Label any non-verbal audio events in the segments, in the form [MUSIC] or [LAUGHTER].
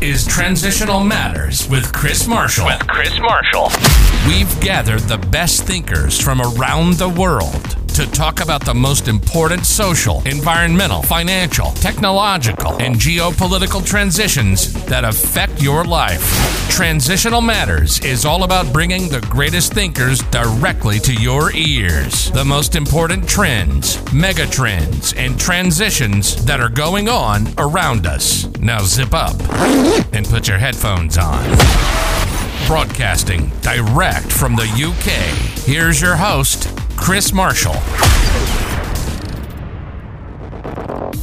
is Transitional Matters with Chris Marshall. With Chris Marshall. We've gathered the best thinkers from around the world to talk about the most important social, environmental, financial, technological, and geopolitical transitions that affect your life. Transitional Matters is all about bringing the greatest thinkers directly to your ears. The most important trends, megatrends, and transitions that are going on around us. Now zip up and put your headphones on. Broadcasting direct from the UK, here's your host, Chris Marshall.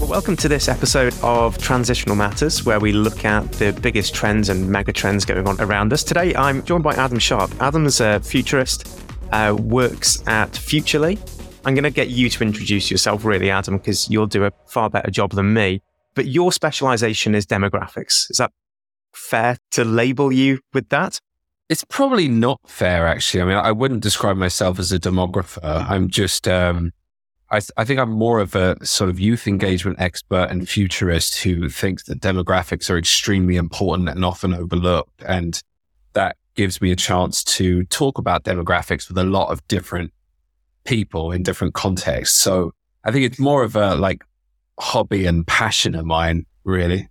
Welcome to this episode of Transitional Matters, where we look at the biggest trends and mega trends going on around us. Today, I'm joined by Adam Sharp. Adam's a futurist, uh, works at Futurely. I'm going to get you to introduce yourself, really, Adam, because you'll do a far better job than me. But your specialization is demographics. Is that fair to label you with that? It's probably not fair, actually. I mean, I wouldn't describe myself as a demographer. I'm just, um, I, th- I, think I'm more of a sort of youth engagement expert and futurist who thinks that demographics are extremely important and often overlooked. And that gives me a chance to talk about demographics with a lot of different people in different contexts. So I think it's more of a like hobby and passion of mine, really.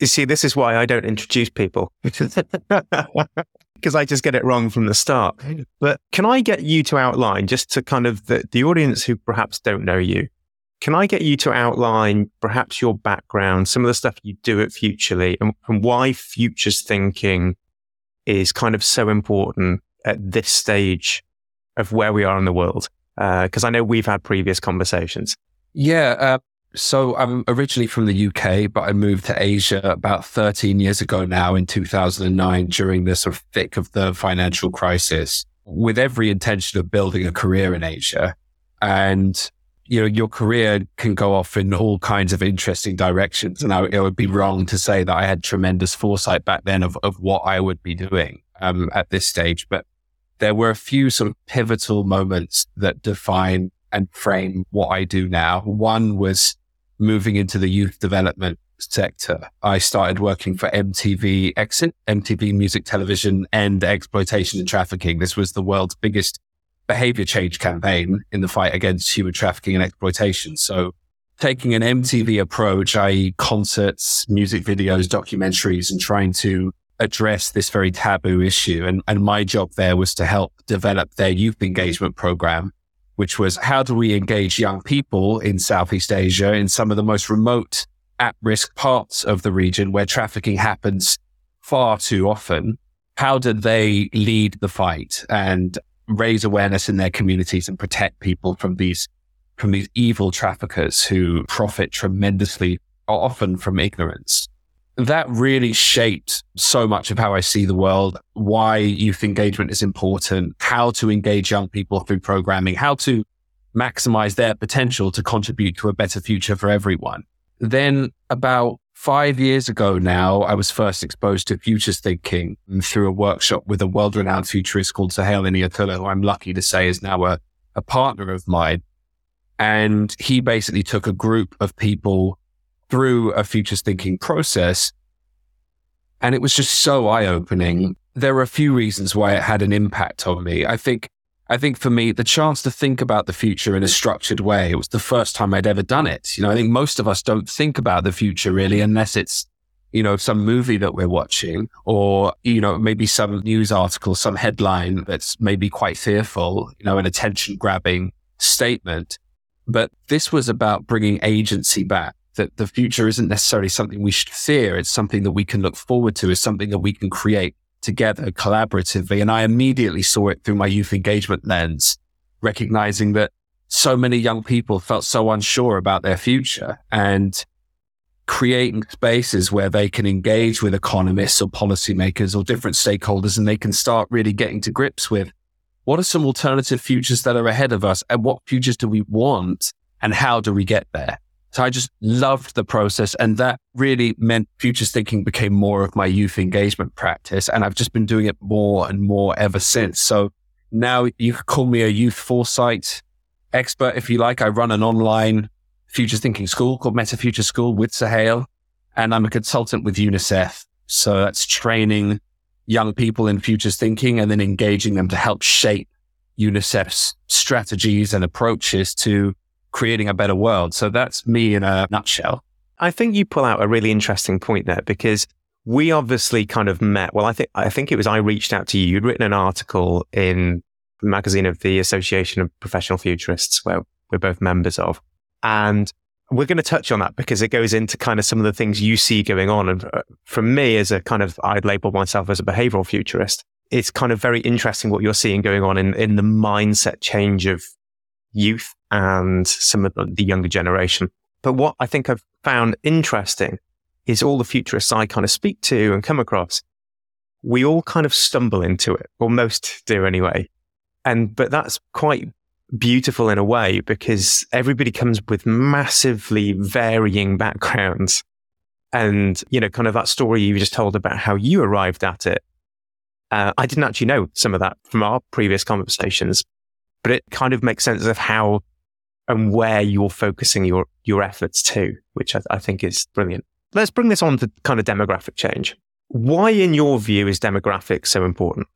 You see, this is why I don't introduce people. [LAUGHS] [LAUGHS] because I just get it wrong from the start. But can I get you to outline, just to kind of the, the audience who perhaps don't know you, can I get you to outline perhaps your background, some of the stuff you do at Futurely, and, and why futures thinking is kind of so important at this stage of where we are in the world? Because uh, I know we've had previous conversations. Yeah, uh, so I'm originally from the UK, but I moved to Asia about 13 years ago now in 2009 during the sort of thick of the financial crisis with every intention of building a career in Asia. And, you know, your career can go off in all kinds of interesting directions. And I, it would be wrong to say that I had tremendous foresight back then of, of what I would be doing um, at this stage. But there were a few sort of pivotal moments that define and frame what I do now. One was moving into the youth development sector, I started working for MTV Exit, MTV Music Television and Exploitation and Trafficking. This was the world's biggest behavior change campaign in the fight against human trafficking and exploitation. So taking an MTV approach, i.e. concerts, music videos, documentaries, and trying to address this very taboo issue. And, and my job there was to help develop their youth engagement program which was how do we engage young people in Southeast Asia in some of the most remote at risk parts of the region where trafficking happens far too often? How did they lead the fight and raise awareness in their communities and protect people from these from these evil traffickers who profit tremendously often from ignorance? That really shaped so much of how I see the world, why youth engagement is important, how to engage young people through programming, how to maximize their potential to contribute to a better future for everyone. Then about five years ago now, I was first exposed to futures thinking through a workshop with a world renowned futurist called Sohail Inayatullah, who I'm lucky to say is now a, a partner of mine. And he basically took a group of people through a futures thinking process. And it was just so eye opening. There were a few reasons why it had an impact on me. I think, I think for me, the chance to think about the future in a structured way, it was the first time I'd ever done it. You know, I think most of us don't think about the future really unless it's, you know, some movie that we're watching or, you know, maybe some news article, some headline that's maybe quite fearful, you know, an attention grabbing statement. But this was about bringing agency back that the future isn't necessarily something we should fear. It's something that we can look forward to. It's something that we can create together collaboratively. And I immediately saw it through my youth engagement lens, recognizing that so many young people felt so unsure about their future and creating spaces where they can engage with economists or policymakers or different stakeholders and they can start really getting to grips with what are some alternative futures that are ahead of us and what futures do we want and how do we get there? So I just loved the process. And that really meant futures thinking became more of my youth engagement practice. And I've just been doing it more and more ever since. So now you could call me a youth foresight expert if you like. I run an online futures thinking school called Metafuture School with Sohail. And I'm a consultant with UNICEF So that's training young people in futures thinking and then engaging them to help shape UNICEF's strategies and approaches to creating a better world. So that's me in a nutshell. I think you pull out a really interesting point there because we obviously kind of met. Well, I think I think it was I reached out to you. You'd written an article in the magazine of the Association of Professional Futurists, where we're both members of, and we're going to touch on that because it goes into kind of some of the things you see going on. And uh, from me, as a kind of, I'd label myself as a behavioral futurist. It's kind of very interesting what you're seeing going on in, in the mindset change of youth and some of the, younger generation. But what I think I've found interesting is all the futurists I kind of speak to and come across. We all kind of stumble into it, or most do anyway. And, but that's quite beautiful in a way because everybody comes with massively varying backgrounds. And, you know, kind of that story you just told about how you arrived at it. Uh, I didn't actually know some of that from our previous conversations, but it kind of makes sense of how and where you're focusing your, your efforts to, which I, I think is brilliant. Let's bring this on to kind of demographic change. Why, in your view, is demographics so important?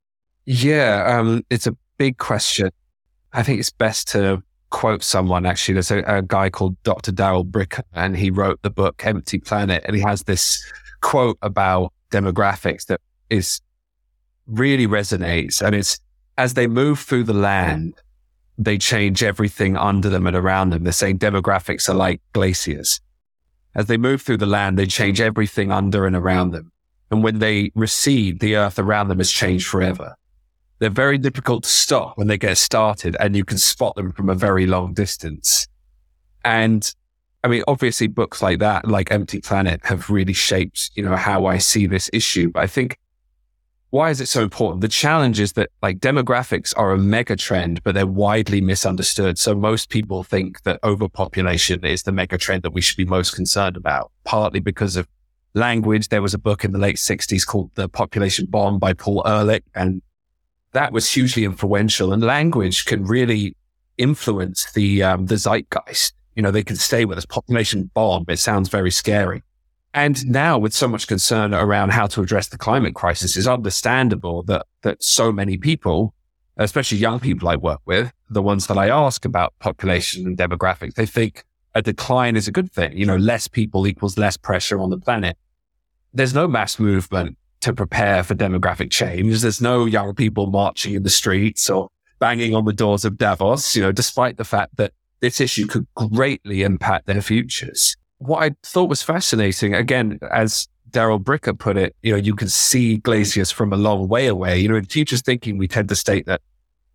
Yeah, um, it's a big question. I think it's best to quote someone. Actually, there's a, a guy called Dr. Darrell Bricker, and he wrote the book Empty Planet, and he has this quote about demographics that is really resonates, and it's as they move through the land, they change everything under them and around them. They're saying demographics are like glaciers. As they move through the land, they change everything under and around them. And when they recede, the earth around them has changed forever. They're very difficult to stop when they get started and you can spot them from a very long distance. And I mean, obviously books like that, like Empty Planet have really shaped, you know, how I see this issue. But I think why is it so important? The challenge is that like demographics are a mega trend, but they're widely misunderstood. So most people think that overpopulation is the mega trend that we should be most concerned about, partly because of language. There was a book in the late 60s called The Population Bomb by Paul Ehrlich, and that was hugely influential. And language can really influence the um, the zeitgeist. You know, they can stay with us. Population bomb. It sounds very scary. And now, with so much concern around how to address the climate crisis, it's understandable that that so many people, especially young people I work with, the ones that I ask about population and demographics, they think a decline is a good thing. You know, less people equals less pressure on the planet. There's no mass movement to prepare for demographic change. There's no young people marching in the streets or banging on the doors of Davos, you know, despite the fact that this issue could greatly impact their futures. What I thought was fascinating, again, as Darrell Bricker put it, you know, you can see glaciers from a long way away. You know, in futures thinking, we tend to state that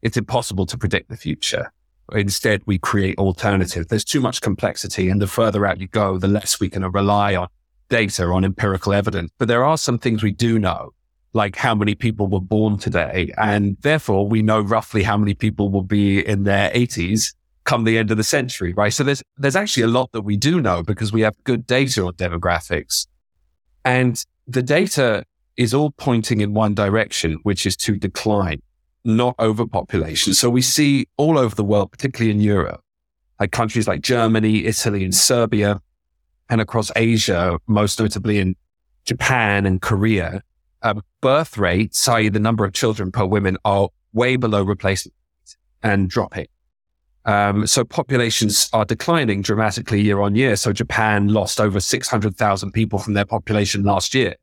it's impossible to predict the future. Instead, we create alternatives. There's too much complexity. And the further out you go, the less we can rely on data on empirical evidence. But there are some things we do know, like how many people were born today. And therefore, we know roughly how many people will be in their 80s come the end of the century, right? So there's, there's actually a lot that we do know because we have good data on demographics. And the data is all pointing in one direction, which is to decline, not overpopulation. So we see all over the world, particularly in Europe, like countries like Germany, Italy, and Serbia, and across Asia, most notably in Japan and Korea, um, birth rates, i.e., the number of children per woman, are way below replacement and dropping. Um, so populations are declining dramatically year on year. So Japan lost over 600,000 people from their population last year,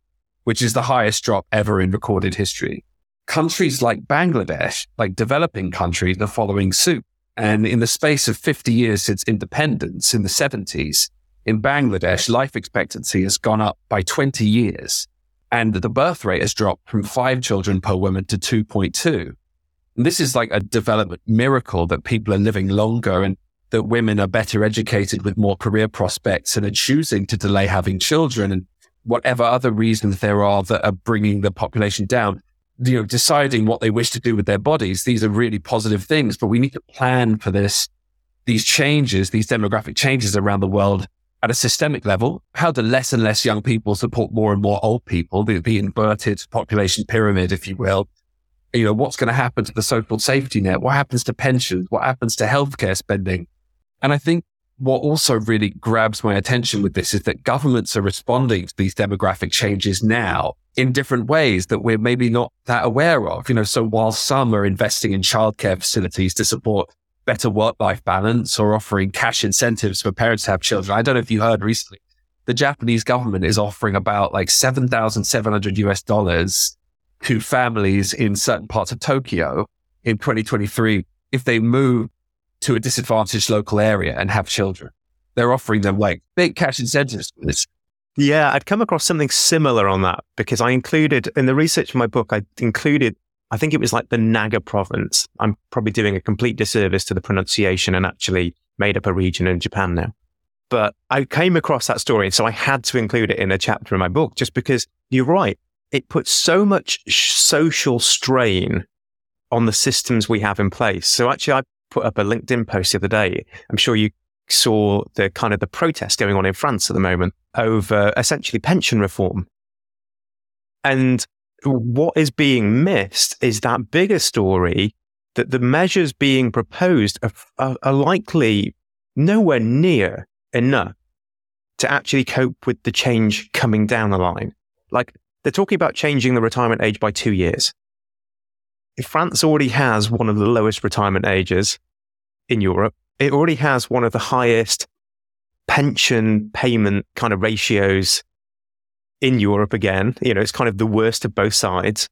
which is the highest drop ever in recorded history. Countries like Bangladesh, like developing countries, are following suit. And in the space of 50 years since independence in the 70s, in Bangladesh, life expectancy has gone up by 20 years and the birth rate has dropped from five children per woman to 2.2. This is like a development miracle that people are living longer and that women are better educated with more career prospects and are choosing to delay having children and whatever other reasons there are that are bringing the population down. You know, deciding what they wish to do with their bodies. These are really positive things, but we need to plan for this, these changes, these demographic changes around the world at a systemic level, how do less and less young people support more and more old people, the, the inverted population pyramid, if you will? You know, what's going to happen to the social safety net? What happens to pensions? What happens to healthcare spending? And I think what also really grabs my attention with this is that governments are responding to these demographic changes now in different ways that we're maybe not that aware of. You know, so while some are investing in childcare facilities to support better work life balance or offering cash incentives for parents to have children, I don't know if you heard recently, the Japanese government is offering about like 7,700 US dollars to families in certain parts of Tokyo in 2023 if they move to a disadvantaged local area and have children. They're offering them like big cash incentives for this. Yeah, I'd come across something similar on that because I included in the research of my book, I included, I think it was like the Naga province. I'm probably doing a complete disservice to the pronunciation and actually made up a region in Japan now. But I came across that story. And so I had to include it in a chapter in my book just because you're right. It puts so much social strain on the systems we have in place. So actually, I put up a LinkedIn post the other day. I'm sure you saw the kind of the protest going on in France at the moment over essentially pension reform. And what is being missed is that bigger story that the measures being proposed are, are, are likely nowhere near enough to actually cope with the change coming down the line. Like they're talking about changing the retirement age by two years. If France already has one of the lowest retirement ages in Europe. It already has one of the highest pension payment kind of ratios in Europe again. You know, it's kind of the worst of both sides.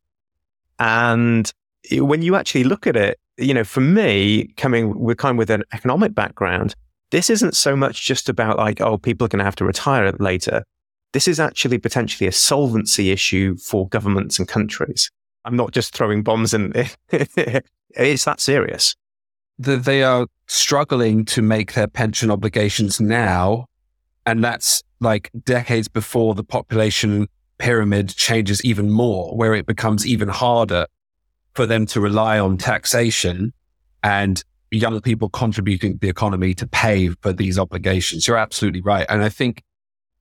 And when you actually look at it, you know, for me, coming with kind of with an economic background, this isn't so much just about like, oh, people are going to have to retire later. This is actually potentially a solvency issue for governments and countries. I'm not just throwing bombs in. it's [LAUGHS] that serious they are struggling to make their pension obligations now. And that's like decades before the population pyramid changes even more, where it becomes even harder for them to rely on taxation and young people contributing to the economy to pay for these obligations. You're absolutely right. And I think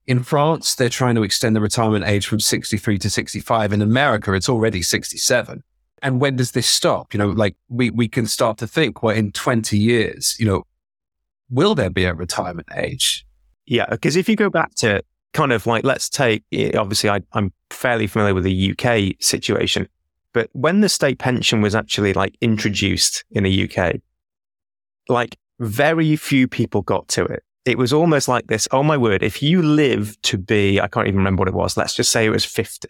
in France, they're trying to extend the retirement age from 63 to 65. In America, it's already 67. And when does this stop? You know, like we, we can start to think, well, in 20 years, you know, will there be a retirement age? Yeah. Because if you go back to kind of like, let's take, eh, obviously, I, I'm fairly familiar with the UK situation, but when the state pension was actually like introduced in the UK, like very few people got to it. It was almost like this. Oh my word. If you live to be, I can't even remember what it was. Let's just say it was 50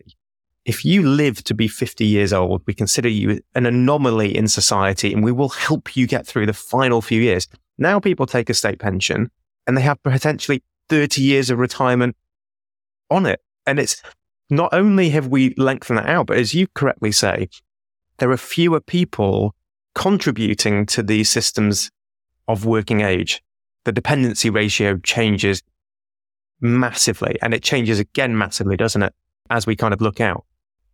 if you live to be 50 years old, we consider you an anomaly in society and we will help you get through the final few years. Now people take a state pension and they have potentially 30 years of retirement on it. And it's not only have we lengthened that out, but as you correctly say, there are fewer people contributing to these systems of working age. The dependency ratio changes massively and it changes again massively, doesn't it? As we kind of look out.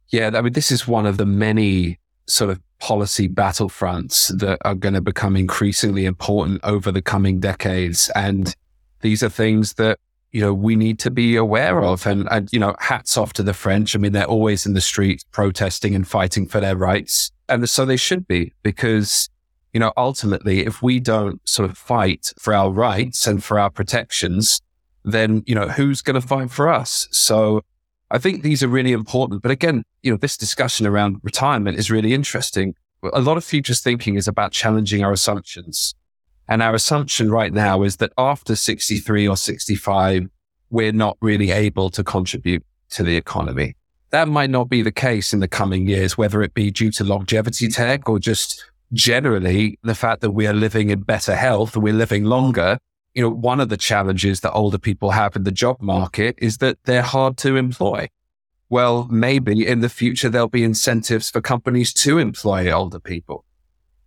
Yeah, I mean, this is one of the many sort of policy battlefronts that are going to become increasingly important over the coming decades. And these are things that, you know, we need to be aware of. And, and, you know, hats off to the French. I mean, they're always in the streets protesting and fighting for their rights. And so they should be because, you know, ultimately, if we don't sort of fight for our rights and for our protections, then, you know, who's going to fight for us? So I think these are really important. But again, you know, this discussion around retirement is really interesting. A lot of futures thinking is about challenging our assumptions. And our assumption right now is that after 63 or 65, we're not really able to contribute to the economy. That might not be the case in the coming years, whether it be due to longevity tech or just generally the fact that we are living in better health, we're living longer, you know, one of the challenges that older people have in the job market is that they're hard to employ. Well, maybe in the future, there'll be incentives for companies to employ older people.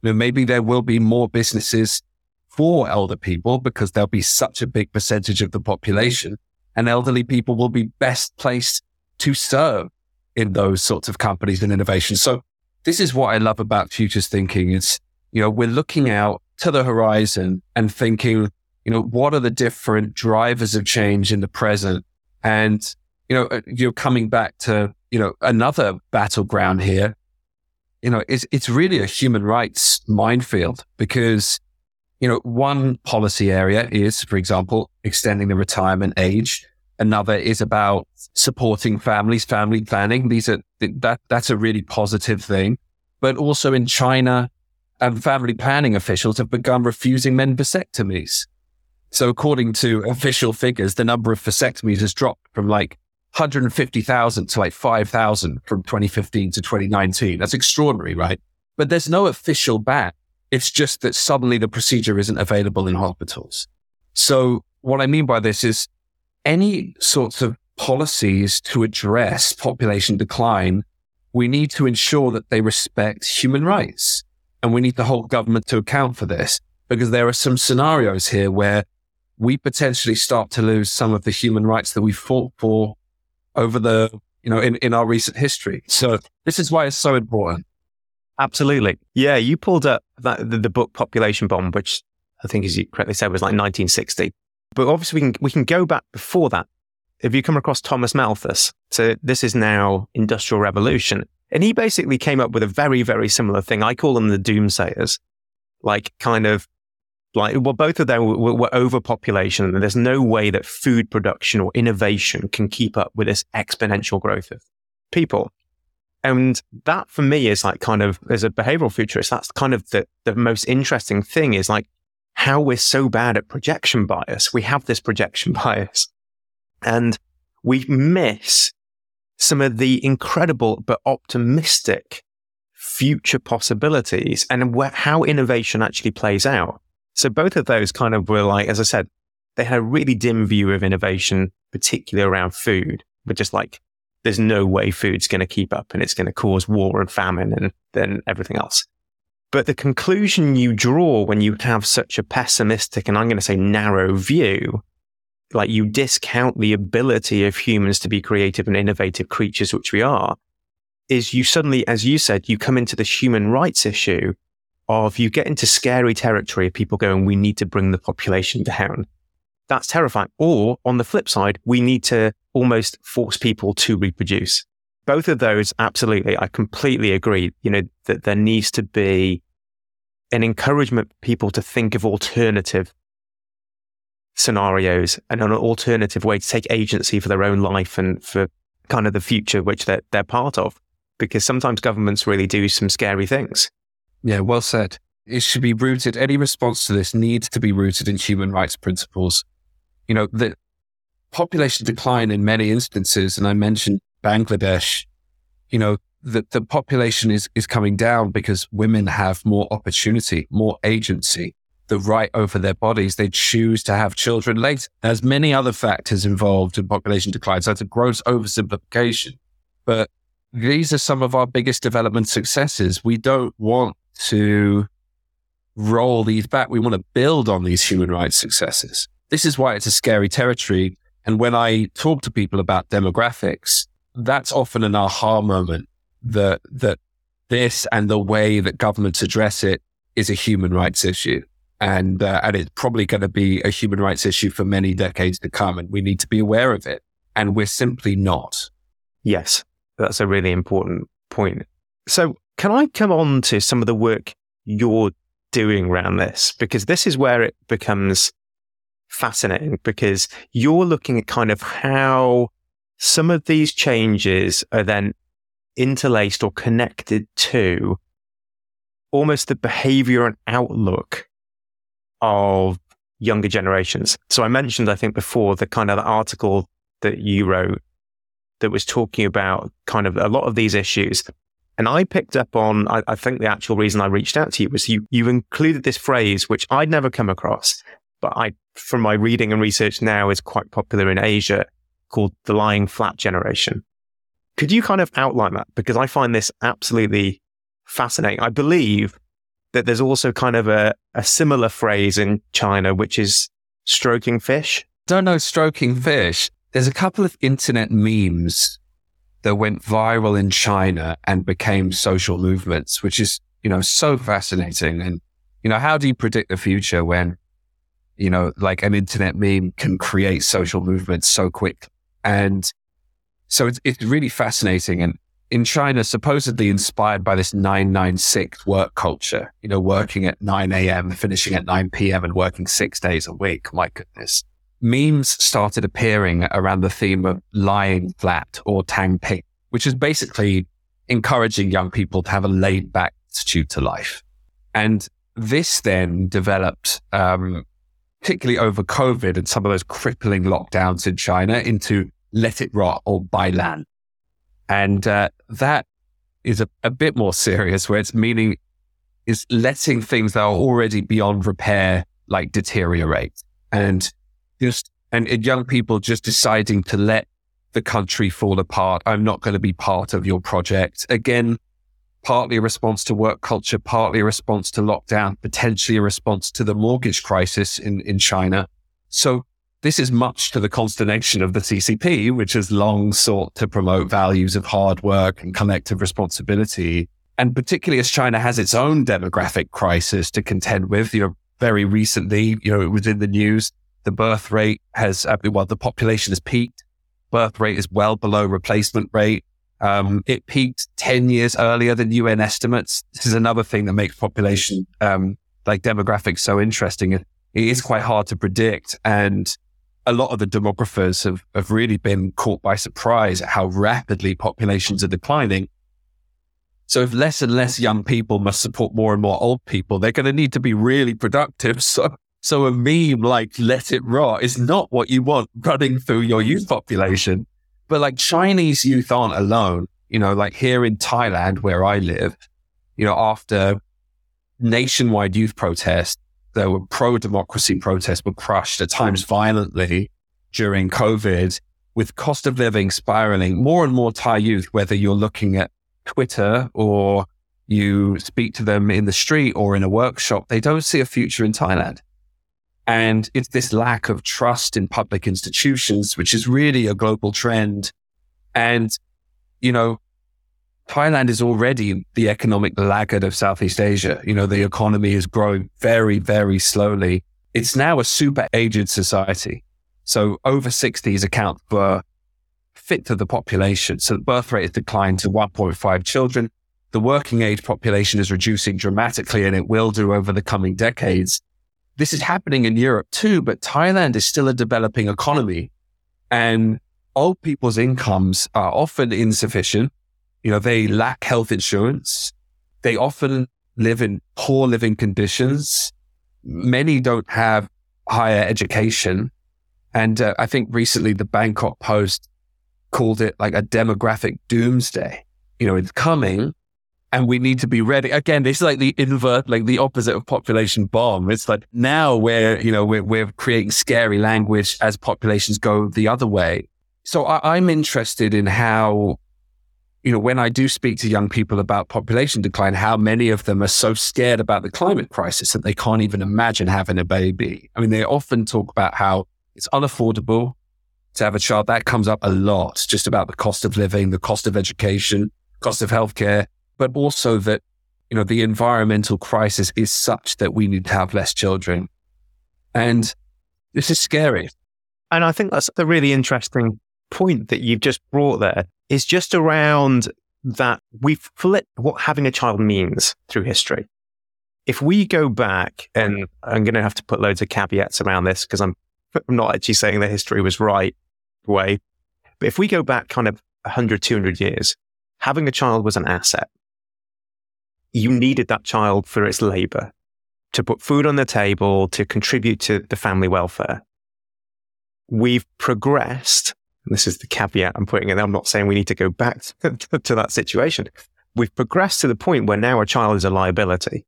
You know, maybe there will be more businesses for elder people because there'll be such a big percentage of the population and elderly people will be best placed to serve in those sorts of companies and innovations. So this is what I love about futures thinking. It's, you know, we're looking out to the horizon and thinking, you know, what are the different drivers of change in the present? And, you know, uh, you're coming back to, you know, another battleground here. You know, it's, it's really a human rights minefield because, you know, one policy area is, for example, extending the retirement age. Another is about supporting families, family planning. These are that that's a really positive thing. But also in China, and family planning officials have begun refusing men vasectomies. So according to official figures, the number of vasectomies has dropped from like 150,000 to like 5,000 from 2015 to 2019. That's extraordinary, right? But there's no official ban. It's just that suddenly the procedure isn't available in hospitals. So what I mean by this is any sorts of policies to address population decline, we need to ensure that they respect human rights. And we need the whole government to account for this because there are some scenarios here where we potentially start to lose some of the human rights that we fought for over the, you know, in, in our recent history. So this is why it's so important. Absolutely. Yeah. You pulled up that, the, the book Population Bomb, which I think, as you correctly said, was like 1960. But obviously, we can, we can go back before that. If you come across Thomas Malthus, so this is now Industrial Revolution, and he basically came up with a very, very similar thing. I call them the doomsayers, like kind of like, well, both of them were, were overpopulation, and there's no way that food production or innovation can keep up with this exponential growth of people. And that for me is like kind of, as a behavioral futurist, that's kind of the, the most interesting thing is like how we're so bad at projection bias. We have this projection [LAUGHS] bias and we miss some of the incredible but optimistic future possibilities and wh- how innovation actually plays out. So both of those kind of were like, as I said, they had a really dim view of innovation, particularly around food, but just like, there's no way food's going to keep up and it's going to cause war and famine and then everything else. But the conclusion you draw when you have such a pessimistic and I'm going to say narrow view, like you discount the ability of humans to be creative and innovative creatures, which we are, is you suddenly, as you said, you come into this human rights issue of you get into scary territory of people going, we need to bring the population down. That's terrifying. Or on the flip side, we need to almost force people to reproduce. Both of those, absolutely. I completely agree. You know, that there needs to be an encouragement people to think of alternative scenarios and an alternative way to take agency for their own life and for kind of the future which they're, they're part of. Because sometimes governments really do some scary things. Yeah, well said. It should be rooted, any response to this needs to be rooted in human rights principles. You know, the population decline in many instances, and I mentioned Bangladesh, you know, the, the population is, is coming down because women have more opportunity, more agency, the right over their bodies. They choose to have children later. There's many other factors involved in population decline. So it's a gross oversimplification. But these are some of our biggest development successes. We don't want to roll these back. We want to build on these human rights successes. This is why it's a scary territory. And when I talk to people about demographics, that's often an aha moment that, that this and the way that governments address it is a human rights issue. And, uh, and it's probably going to be a human rights issue for many decades to come. And we need to be aware of it. And we're simply not. Yes, that's a really important point. So can I come on to some of the work you're doing around this? Because this is where it becomes fascinating because you're looking at kind of how some of these changes are then interlaced or connected to almost the behavior and outlook of younger generations. So I mentioned, I think before the kind of the article that you wrote that was talking about kind of a lot of these issues and I picked up on, I, I, think the actual reason I reached out to you was you, you included this phrase, which I'd never come across, but I, from my reading and research now is quite popular in Asia called the lying flat generation. Could you kind of outline that? Because I find this absolutely fascinating. I believe that there's also kind of a, a similar phrase in China, which is stroking fish. Don't know stroking fish. There's a couple of internet memes that went viral in China and became social movements, which is, you know, so fascinating. And, you know, how do you predict the future when, you know, like an internet meme can create social movements so quick? And so it's, it's really fascinating. And in China, supposedly inspired by this 996 work culture, you know, working at 9 a.m., finishing at 9 p.m., and working six days a week. My goodness. Memes started appearing around the theme of lying flat or tang ping, which is basically encouraging young people to have a laid back attitude to life. And this then developed, um, particularly over COVID and some of those crippling lockdowns in China, into let it rot or bai lan. And uh, that is a, a bit more serious, where its meaning is letting things that are already beyond repair like deteriorate and just and, and young people just deciding to let the country fall apart. I'm not going to be part of your project. Again, partly a response to work culture, partly a response to lockdown, potentially a response to the mortgage crisis in, in China. So this is much to the consternation of the CCP, which has long sought to promote values of hard work and collective responsibility. And particularly as China has its own demographic crisis to contend with, you know, very recently, you know, it was in the news, the birth rate has, uh, well, the population has peaked. Birth rate is well below replacement rate. Um, it peaked 10 years earlier than UN estimates. This is another thing that makes population, um, like demographics so interesting. It, it is quite hard to predict. And a lot of the demographers have, have really been caught by surprise at how rapidly populations are declining. So if less and less young people must support more and more old people, they're going to need to be really productive. [LAUGHS] So, so a meme like let it rot is not what you want running through your youth population. But like Chinese youth aren't alone. You know, like here in Thailand, where I live, you know, after nationwide youth protests, there were pro democracy protests were crushed at times violently during COVID with cost of living spiraling. More and more Thai youth, whether you're looking at Twitter or you speak to them in the street or in a workshop, they don't see a future in Thailand. And it's this lack of trust in public institutions, which is really a global trend. And, you know, Thailand is already the economic laggard of Southeast Asia. You know, the economy is growing very, very slowly. It's now a super aged society. So over 60s account for fifth of the population. So the birth rate has declined to 1.5 children. The working age population is reducing dramatically and it will do over the coming decades. This is happening in Europe too, but Thailand is still a developing economy and old people's incomes are often insufficient you know, they lack health insurance. They often live in poor living conditions. Many don't have higher education. And uh, I think recently the Bangkok Post called it like a demographic doomsday. You know, it's coming and we need to be ready. Again, it's like the invert, like the opposite of population bomb. It's like now we're, you know, we're, we're creating scary language as populations go the other way. So I, I'm interested in how you know, when I do speak to young people about population decline, how many of them are so scared about the climate crisis that they can't even imagine having a baby. I mean, they often talk about how it's unaffordable to have a child. That comes up a lot, just about the cost of living, the cost of education, cost of healthcare, but also that, you know, the environmental crisis is such that we need to have less children. And this is scary. And I think that's a really interesting point that you've just brought there is just around that we've flipped what having a child means through history. If we go back, and I'm going to have to put loads of caveats around this because I'm, I'm not actually saying the history was right way, but if we go back kind of 100, 200 years, having a child was an asset. You needed that child for its labor, to put food on the table, to contribute to the family welfare. We've progressed and this is the caveat I'm putting in. I'm not saying we need to go back [LAUGHS] to, that situation. We've progressed to the point where now a child is a liability,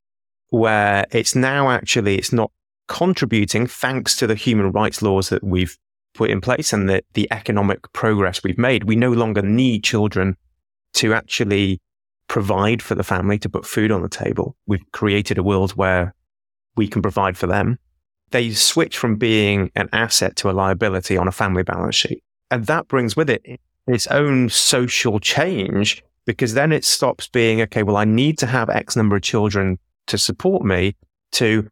where it's now actually, it's not contributing thanks to the human rights laws that we've put in place and the, the economic progress we've made. We no longer need children to actually provide for the family, to put food on the table. We've created a world where we can provide for them. They switch from being an asset to a liability on a family balance sheet. And that brings with it its own social change because then it stops being, okay, well, I need to have X number of children to support me to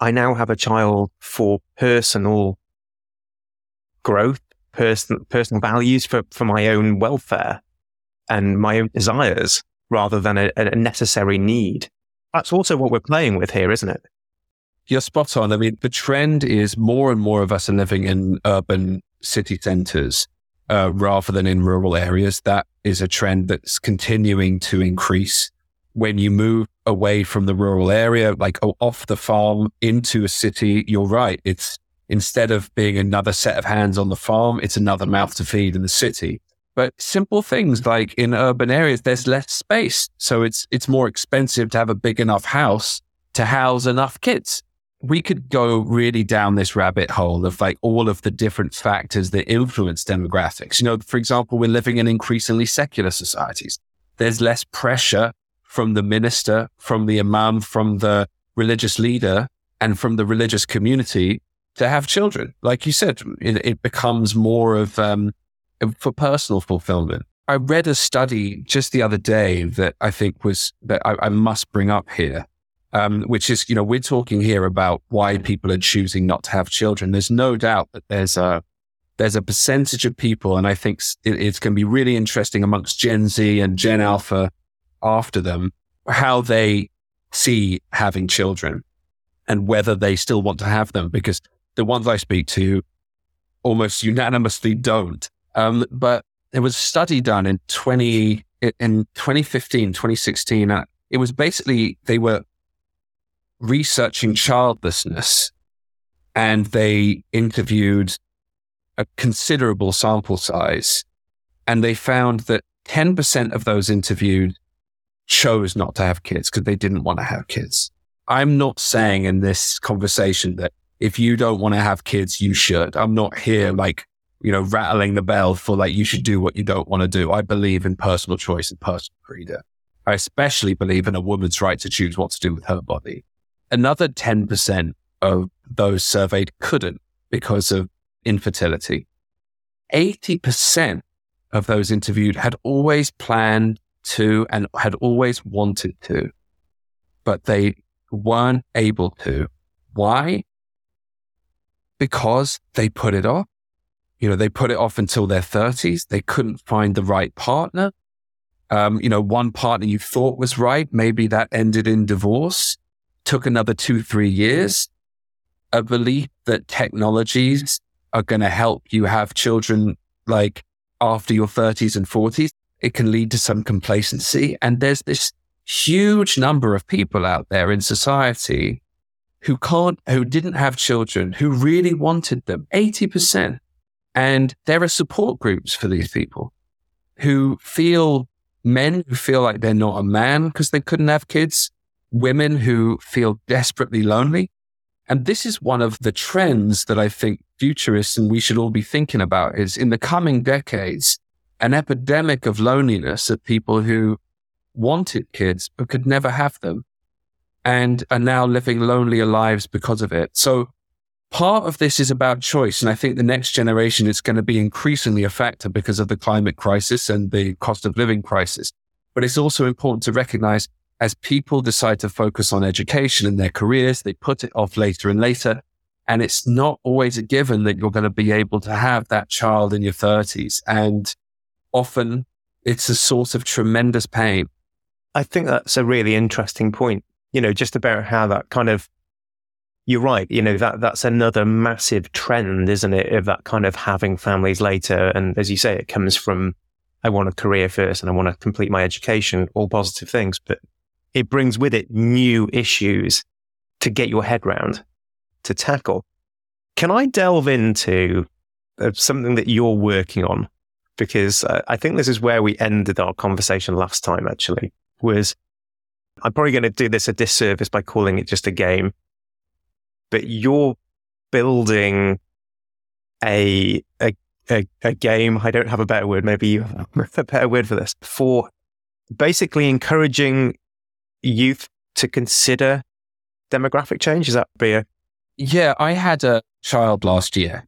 I now have a child for personal growth, person, personal values for, for my own welfare. and my own desires rather than a, a necessary need. That's also what we're playing with here, isn't it? You're spot on. I mean, the trend is more and more of us are living in urban city centers uh, rather than in rural areas. That is a trend that's continuing to increase. When you move away from the rural area, like off the farm into a city, you're right. It's instead of being another set of hands on the farm, it's another mouth to feed in the city. But simple things like in urban areas, there's less space. So it's, it's more expensive to have a big enough house to house enough kids. We could go really down this rabbit hole of like all of the different factors that influence demographics. You know, for example, we're living in increasingly secular societies. There's less pressure from the minister, from the imam, from the religious leader, and from the religious community to have children. Like you said, it, it becomes more of um, for personal fulfillment. I read a study just the other day that I think was that I, I must bring up here, um, which is, you know, we're talking here about why people are choosing not to have children. There's no doubt that there's a there's a percentage of people, and I think it, it's going to be really interesting amongst Gen Z and Gen Alpha after them how they see having children and whether they still want to have them. Because the ones I speak to almost unanimously don't. Um, but there was a study done in 20, in 2015, 2016. Uh, it was basically, they were researching childlessness and they interviewed a considerable sample size. And they found that 10% of those interviewed chose not to have kids because they didn't want to have kids. I'm not saying in this conversation that if you don't want to have kids, you should. I'm not here like you know, rattling the bell for like, you should do what you don't want to do. I believe in personal choice and personal freedom. I especially believe in a woman's right to choose what to do with her body. Another 10% of those surveyed couldn't because of infertility. 80% of those interviewed had always planned to and had always wanted to, but they weren't able to. Why? Because they put it off you know, they put it off until their 30s. They couldn't find the right partner. Um, you know, one partner you thought was right, maybe that ended in divorce, took another two, three years. A belief that technologies are going to help you have children like after your 30s and 40s, it can lead to some complacency. And there's this huge number of people out there in society who can't, who didn't have children, who really wanted them. 80%. And there are support groups for these people who feel men who feel like they're not a man because they couldn't have kids, women who feel desperately lonely. And this is one of the trends that I think futurists and we should all be thinking about is in the coming decades, an epidemic of loneliness of people who wanted kids but could never have them and are now living lonelier lives because of it. So part of this is about choice. And I think the next generation is going to be increasingly a factor because of the climate crisis and the cost of living crisis. But it's also important to recognize as people decide to focus on education and their careers, they put it off later and later. And it's not always a given that you're going to be able to have that child in your 30s. And often it's a source of tremendous pain. I think that's a really interesting point, you know, just about how that kind of you're right. You know, that that's another massive trend, isn't it? Of that kind of having families later. And as you say, it comes from, I want a career first and I want to complete my education, all positive things, but it brings with it new issues to get your head round to tackle. Can I delve into uh, something that you're working on? Because uh, I think this is where we ended our conversation last time, actually, was I'm probably going to do this a disservice by calling it just a game but you're building a, a, a, a game. I don't have a better word. Maybe you have a better word for this for basically encouraging youth to consider demographic change. Is that be a- Yeah, I had a child last year,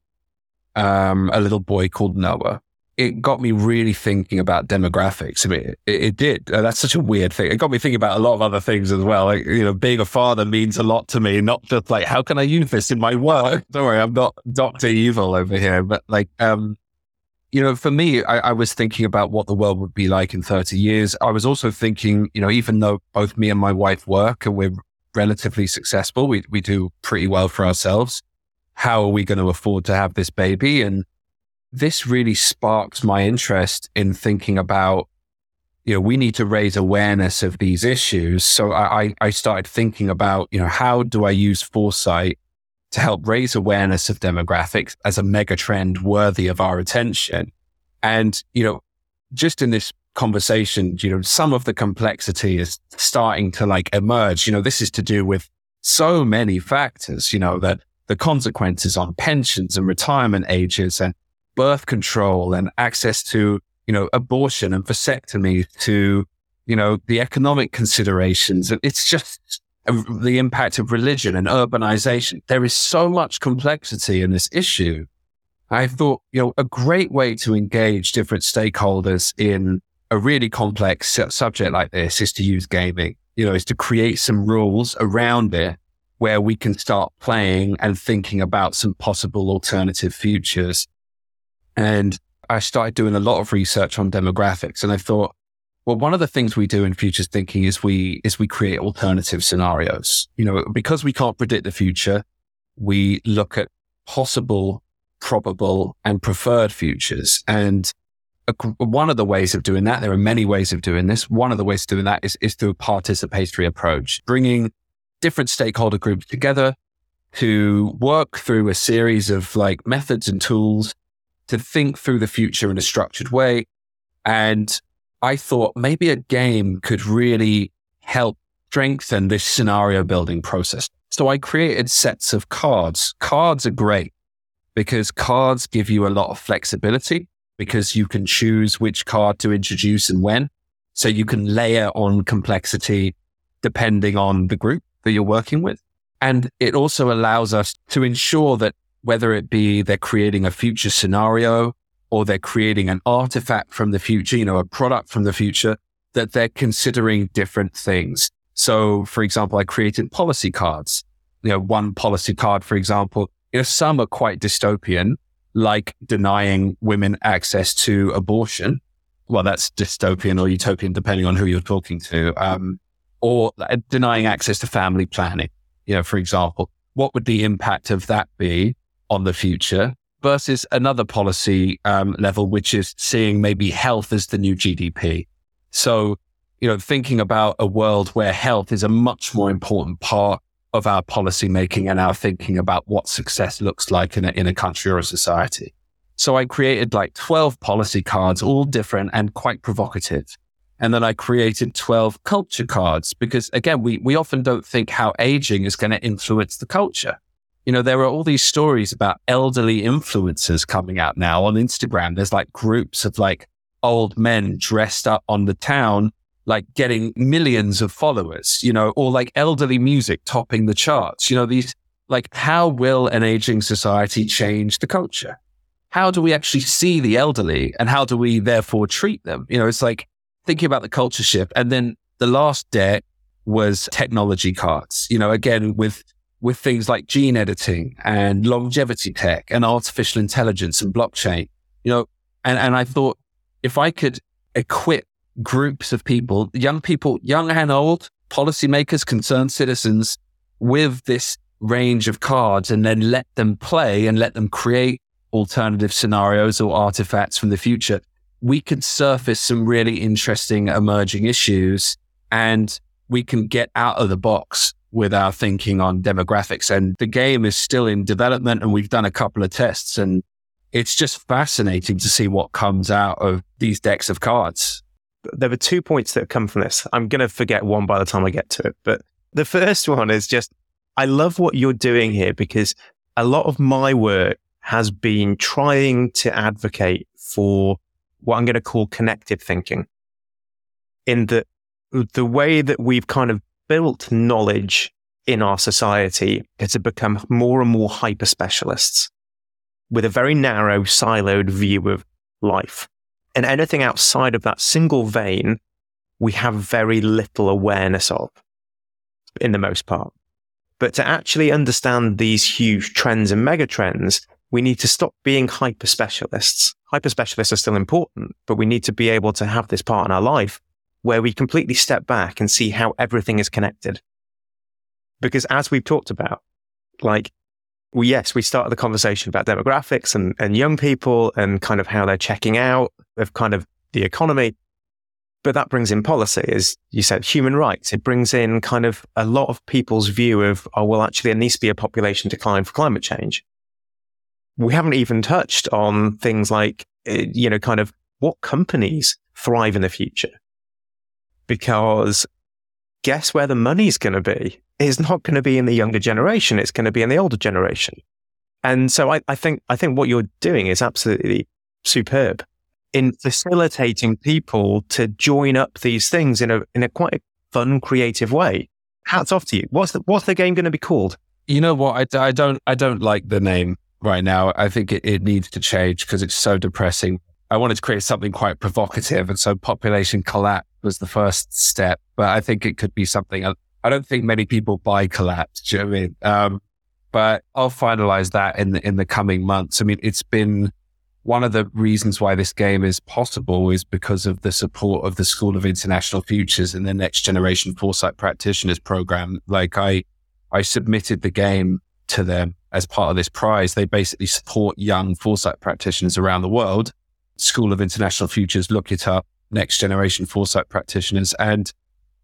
um, a little boy called Noah, it got me really thinking about demographics. I mean, it, it did. Uh, that's such a weird thing. It got me thinking about a lot of other things as well. Like, you know, being a father means a lot to me, not just like, how can I use this in my work? [LAUGHS] Don't worry, I'm not Dr. Evil over here, but like, um, you know, for me, I, I, was thinking about what the world would be like in 30 years. I was also thinking, you know, even though both me and my wife work and we're relatively successful, we, we do pretty well for ourselves. How are we going to afford to have this baby? And this really sparked my interest in thinking about, you know, we need to raise awareness of these issues. So I, I started thinking about, you know, how do I use foresight to help raise awareness of demographics as a mega trend worthy of our attention. And, you know, just in this conversation, you know, some of the complexity is starting to like emerge. You know, this is to do with so many factors, you know, that the consequences on pensions and retirement ages and birth control and access to, you know, abortion and vasectomy to, you know, the economic considerations. It's just the impact of religion and urbanization. There is so much complexity in this issue. I thought, you know, a great way to engage different stakeholders in a really complex subject like this is to use gaming, you know, is to create some rules around it where we can start playing and thinking about some possible alternative futures. And I started doing a lot of research on demographics and I thought, well, one of the things we do in futures thinking is we is we create alternative scenarios. You know, because we can't predict the future, we look at possible, probable, and preferred futures. And one of the ways of doing that, there are many ways of doing this. One of the ways of doing that is, is through a participatory approach, bringing different stakeholder groups together to work through a series of like methods and tools to think through the future in a structured way and I thought maybe a game could really help strengthen this scenario building process. So I created sets of cards. Cards are great because cards give you a lot of flexibility because you can choose which card to introduce and when. So you can layer on complexity depending on the group that you're working with. And it also allows us to ensure that whether it be they're creating a future scenario or they're creating an artifact from the future, you know, a product from the future, that they're considering different things. So, for example, I created policy cards. You know, one policy card, for example, you know, some are quite dystopian, like denying women access to abortion. Well, that's dystopian or utopian, depending on who you're talking to. Um, or denying access to family planning. You know, for example, what would the impact of that be on the future? Versus another policy um, level, which is seeing maybe health as the new GDP. So, you know, thinking about a world where health is a much more important part of our policy making and our thinking about what success looks like in a, in a country or a society. So I created like 12 policy cards, all different and quite provocative. And then I created 12 culture cards because again, we, we often don't think how aging is going to influence the culture you know, there are all these stories about elderly influencers coming out now on Instagram. There's like groups of like old men dressed up on the town, like getting millions of followers, you know, or like elderly music topping the charts. You know, these like, how will an aging society change the culture? How do we actually see the elderly and how do we therefore treat them? You know, it's like thinking about the culture shift. And then the last deck was technology cards, you know, again, with with things like gene editing and longevity tech and artificial intelligence and blockchain, you know, and, and I thought if I could equip groups of people, young people, young and old, policymakers, concerned citizens with this range of cards and then let them play and let them create alternative scenarios or artifacts from the future, we could surface some really interesting emerging issues and we can get out of the box with our thinking on demographics. And the game is still in development and we've done a couple of tests and it's just fascinating to see what comes out of these decks of cards. There were two points that have come from this. I'm going to forget one by the time I get to it. But the first one is just, I love what you're doing here because a lot of my work has been trying to advocate for what I'm going to call connected thinking in the, the way that we've kind of built knowledge in our society to become more and more hyper specialists with a very narrow, siloed view of life. And anything outside of that single vein, we have very little awareness of in the most part. But to actually understand these huge trends and megatrends we need to stop being hyper specialists. Hyper specialists are still important, but we need to be able to have this part in our life where we completely step back and see how everything is connected. Because as we've talked about, like, well, yes, we started the conversation about demographics and, and young people and kind of how they're checking out of kind of the economy. But that brings in policy, as you said, human rights. It brings in kind of a lot of people's view of, oh, well, actually, there needs to be a population decline for climate change. We haven't even touched on things like, eh, you know, kind of what companies thrive in the future. Because guess where the money's going to be? It's not going to be in the younger generation. It's going to be in the older generation. And so I, I think, I think what you're doing is absolutely superb in facilitating people to join up these things in a in a quite fun, creative way. Hats off to you. What's the what's the game going to be called? You know what? I, I don't I don't like the name right now. I think it, it needs to change because it's so depressing. I wanted to create something quite provocative, and so population collapse was the first step. But I think it could be something. I don't think many people buy collapse. Do you know I mean? Um, but I'll finalize that in the in the coming months. I mean, it's been one of the reasons why this game is possible is because of the support of the School of International Futures and the Next Generation Foresight Practitioners program. Like I, I submitted the game to them as part of this prize. They basically support young foresight practitioners around the world. School of International Futures, look it up, Next Generation Foresight Practitioners, and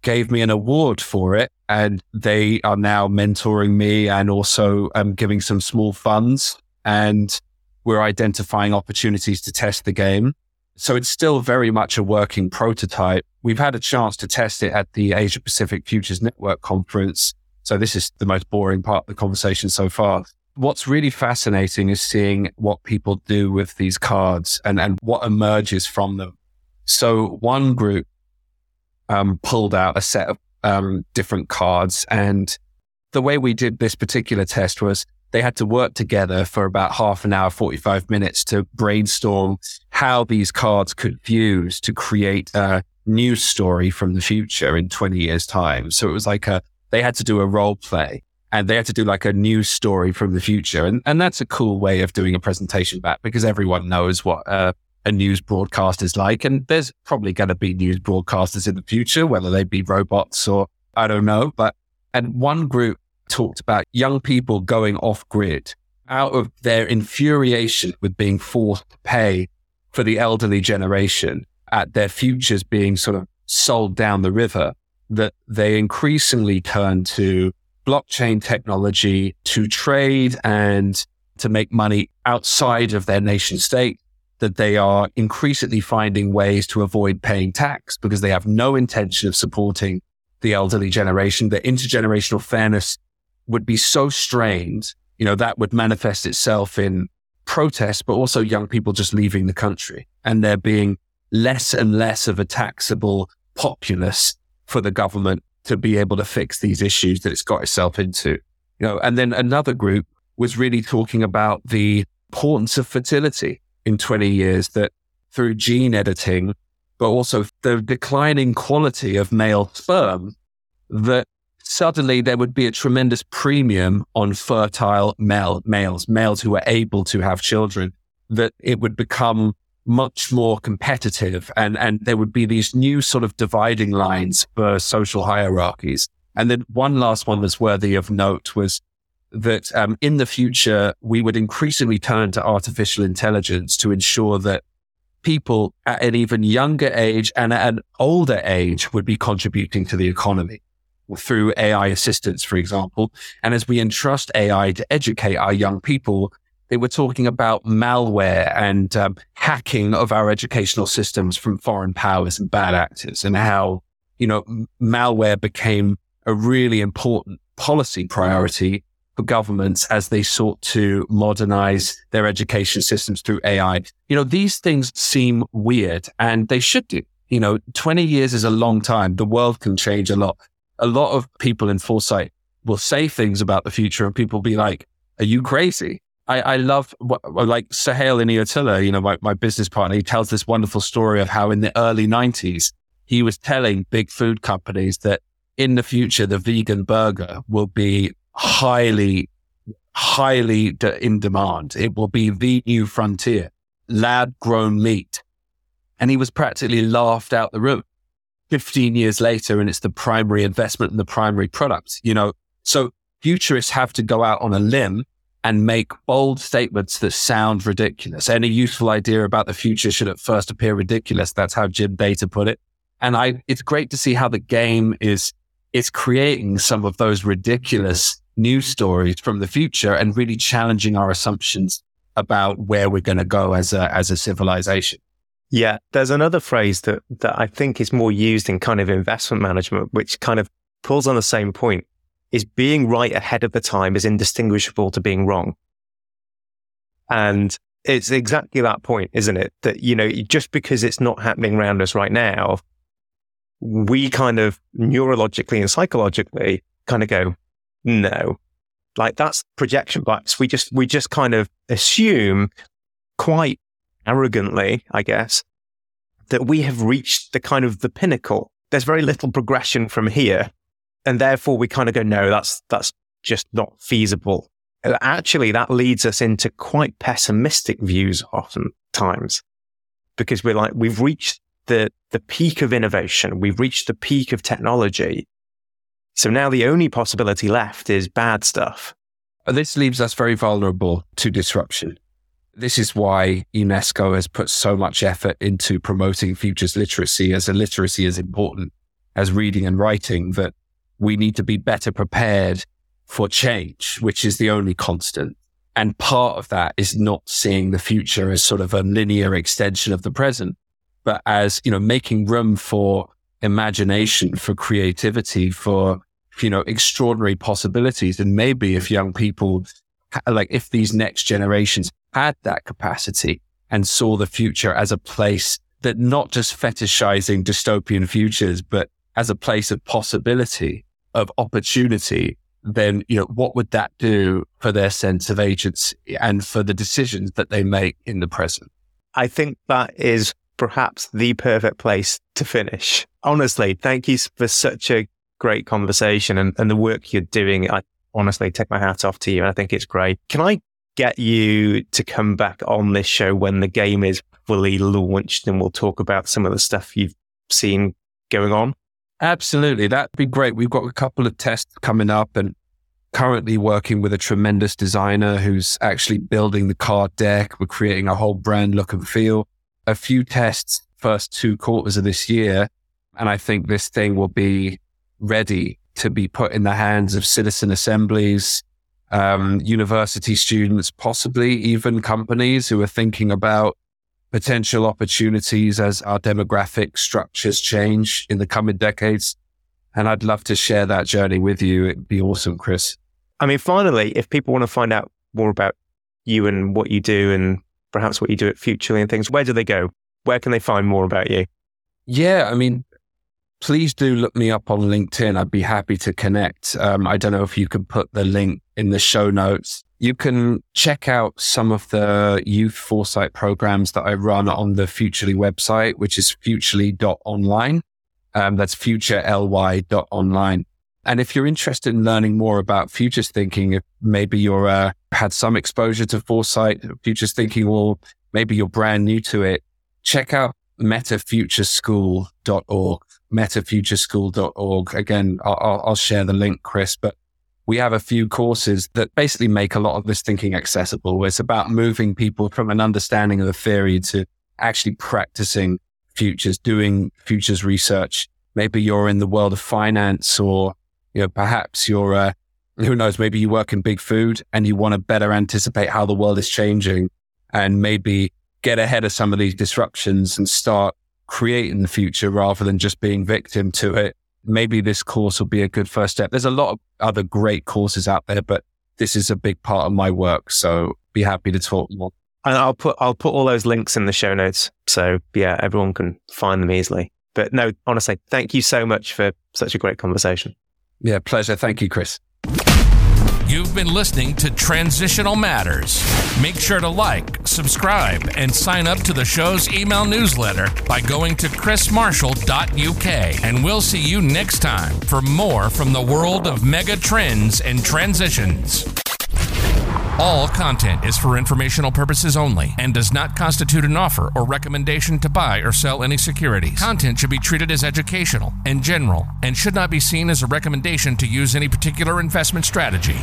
gave me an award for it. And they are now mentoring me and also um, giving some small funds. And we're identifying opportunities to test the game. So it's still very much a working prototype. We've had a chance to test it at the Asia Pacific Futures Network conference. So this is the most boring part of the conversation so far. What's really fascinating is seeing what people do with these cards and, and what emerges from them. So one group um, pulled out a set of um, different cards and the way we did this particular test was they had to work together for about half an hour, 45 minutes to brainstorm how these cards could fuse to create a news story from the future in 20 years time. So it was like a, they had to do a role play and they had to do like a news story from the future. And, and that's a cool way of doing a presentation back because everyone knows what uh, a news broadcast is like. And there's probably going to be news broadcasters in the future, whether they be robots or I don't know. But, and one group talked about young people going off grid out of their infuriation with being forced to pay for the elderly generation at their futures being sort of sold down the river, that they increasingly turn to blockchain technology to trade and to make money outside of their nation state, that they are increasingly finding ways to avoid paying tax because they have no intention of supporting the elderly generation. The intergenerational fairness would be so strained, you know, that would manifest itself in protests, but also young people just leaving the country and there being less and less of a taxable populace for the government to be able to fix these issues that it's got itself into. You know, and then another group was really talking about the importance of fertility in 20 years that through gene editing, but also the declining quality of male sperm that suddenly there would be a tremendous premium on fertile male males, males who are able to have children, that it would become much more competitive and, and there would be these new sort of dividing lines for social hierarchies. And then one last one that's worthy of note was that um, in the future, we would increasingly turn to artificial intelligence to ensure that people at an even younger age and at an older age would be contributing to the economy through AI assistance, for example. And as we entrust AI to educate our young people, they were talking about malware and um, hacking of our educational systems from foreign powers and bad actors and how, you know, malware became a really important policy priority for governments as they sought to modernize their education systems through AI. You know, these things seem weird and they should do. You know, 20 years is a long time. The world can change a lot a lot of people in foresight will say things about the future and people be like, are you crazy? I, I love what, like Sohail Inayatullah, you know, my, my business partner, he tells this wonderful story of how in the early nineties, he was telling big food companies that in the future, the vegan burger will be highly, highly de- in demand. It will be the new frontier, lab grown meat. And he was practically laughed out the room 15 years later. And it's the primary investment in the primary product, you know? So futurists have to go out on a limb and make bold statements that sound ridiculous. Any useful idea about the future should at first appear ridiculous. That's how Jim Dator put it. And I, it's great to see how the game is, is creating some of those ridiculous news stories from the future and really challenging our assumptions about where we're going to go as a, as a civilization. Yeah, there's another phrase that, that I think is more used in kind of investment management, which kind of pulls on the same point is being right ahead of the time is indistinguishable to being wrong. And it's exactly that point, isn't it? That, you know, just because it's not happening around us right now, we kind of neurologically and psychologically kind of go, no, like that's projection bias. We just, we just kind of assume quite arrogantly, I guess, that we have reached the kind of the pinnacle. There's very little progression from here and therefore we kind of go, no, that's that's just not feasible. Uh, actually, that leads us into quite pessimistic views oftentimes, because we're like, we've reached the the peak of innovation, we've reached the peak of technology. So now the only possibility left is bad stuff. This leaves us very vulnerable to disruption. This is why UNESCO has put so much effort into promoting futures literacy as a literacy as important as reading and writing that we need to be better prepared for change, which is the only constant. And part of that is not seeing the future as sort of a linear extension of the present, but as, you know, making room for imagination, for creativity, for, you know, extraordinary possibilities. And maybe if young people, like if these next generations had that capacity and saw the future as a place that not just fetishizing dystopian futures, but as a place of possibility, of opportunity, then, you know, what would that do for their sense of agency and for the decisions that they make in the present? I think that is perhaps the perfect place to finish. Honestly, thank you for such a great conversation and, and the work you're doing. I honestly take my hat off to you. And I think it's great. Can I get you to come back on this show when the game is fully launched and we'll talk about some of the stuff you've seen going on? Absolutely. That'd be great. We've got a couple of tests coming up and currently working with a tremendous designer who's actually building the card deck. We're creating a whole brand look and feel. A few tests first two quarters of this year. And I think this thing will be ready to be put in the hands of citizen assemblies, um, university students, possibly even companies who are thinking about potential opportunities as our demographic structures change in the coming decades. And I'd love to share that journey with you. It'd be awesome, Chris. I mean, finally, if people want to find out more about you and what you do and perhaps what you do at Futurely and things, where do they go? Where can they find more about you? Yeah, I mean, please do look me up on LinkedIn. I'd be happy to connect. Um, I don't know if you can put the link in the show notes. You can check out some of the youth foresight programs that I run on the Futurely website, which is futurely.online. Um, that's futurely.online. And if you're interested in learning more about futures thinking, if maybe you're uh, had some exposure to foresight, futures thinking, or maybe you're brand new to it, check out metafutureschool.org, metafutureschool.org. Again, I'll, I'll share the link, Chris, but we have a few courses that basically make a lot of this thinking accessible. It's about moving people from an understanding of the theory to actually practicing futures, doing futures research. Maybe you're in the world of finance or, you know, perhaps you're, uh, who knows, maybe you work in big food and you want to better anticipate how the world is changing and maybe get ahead of some of these disruptions and start creating the future rather than just being victim to it maybe this course will be a good first step. There's a lot of other great courses out there, but this is a big part of my work. So be happy to talk more. And I'll put I'll put all those links in the show notes. So yeah, everyone can find them easily. But no, honestly, thank you so much for such a great conversation. Yeah, pleasure. Thank you, Chris. You've been listening to Transitional Matters. Make sure to like, subscribe, and sign up to the show's email newsletter by going to chrismarshall.uk. And we'll see you next time for more from the world of mega trends and transitions. All content is for informational purposes only and does not constitute an offer or recommendation to buy or sell any securities. Content should be treated as educational and general and should not be seen as a recommendation to use any particular investment strategy.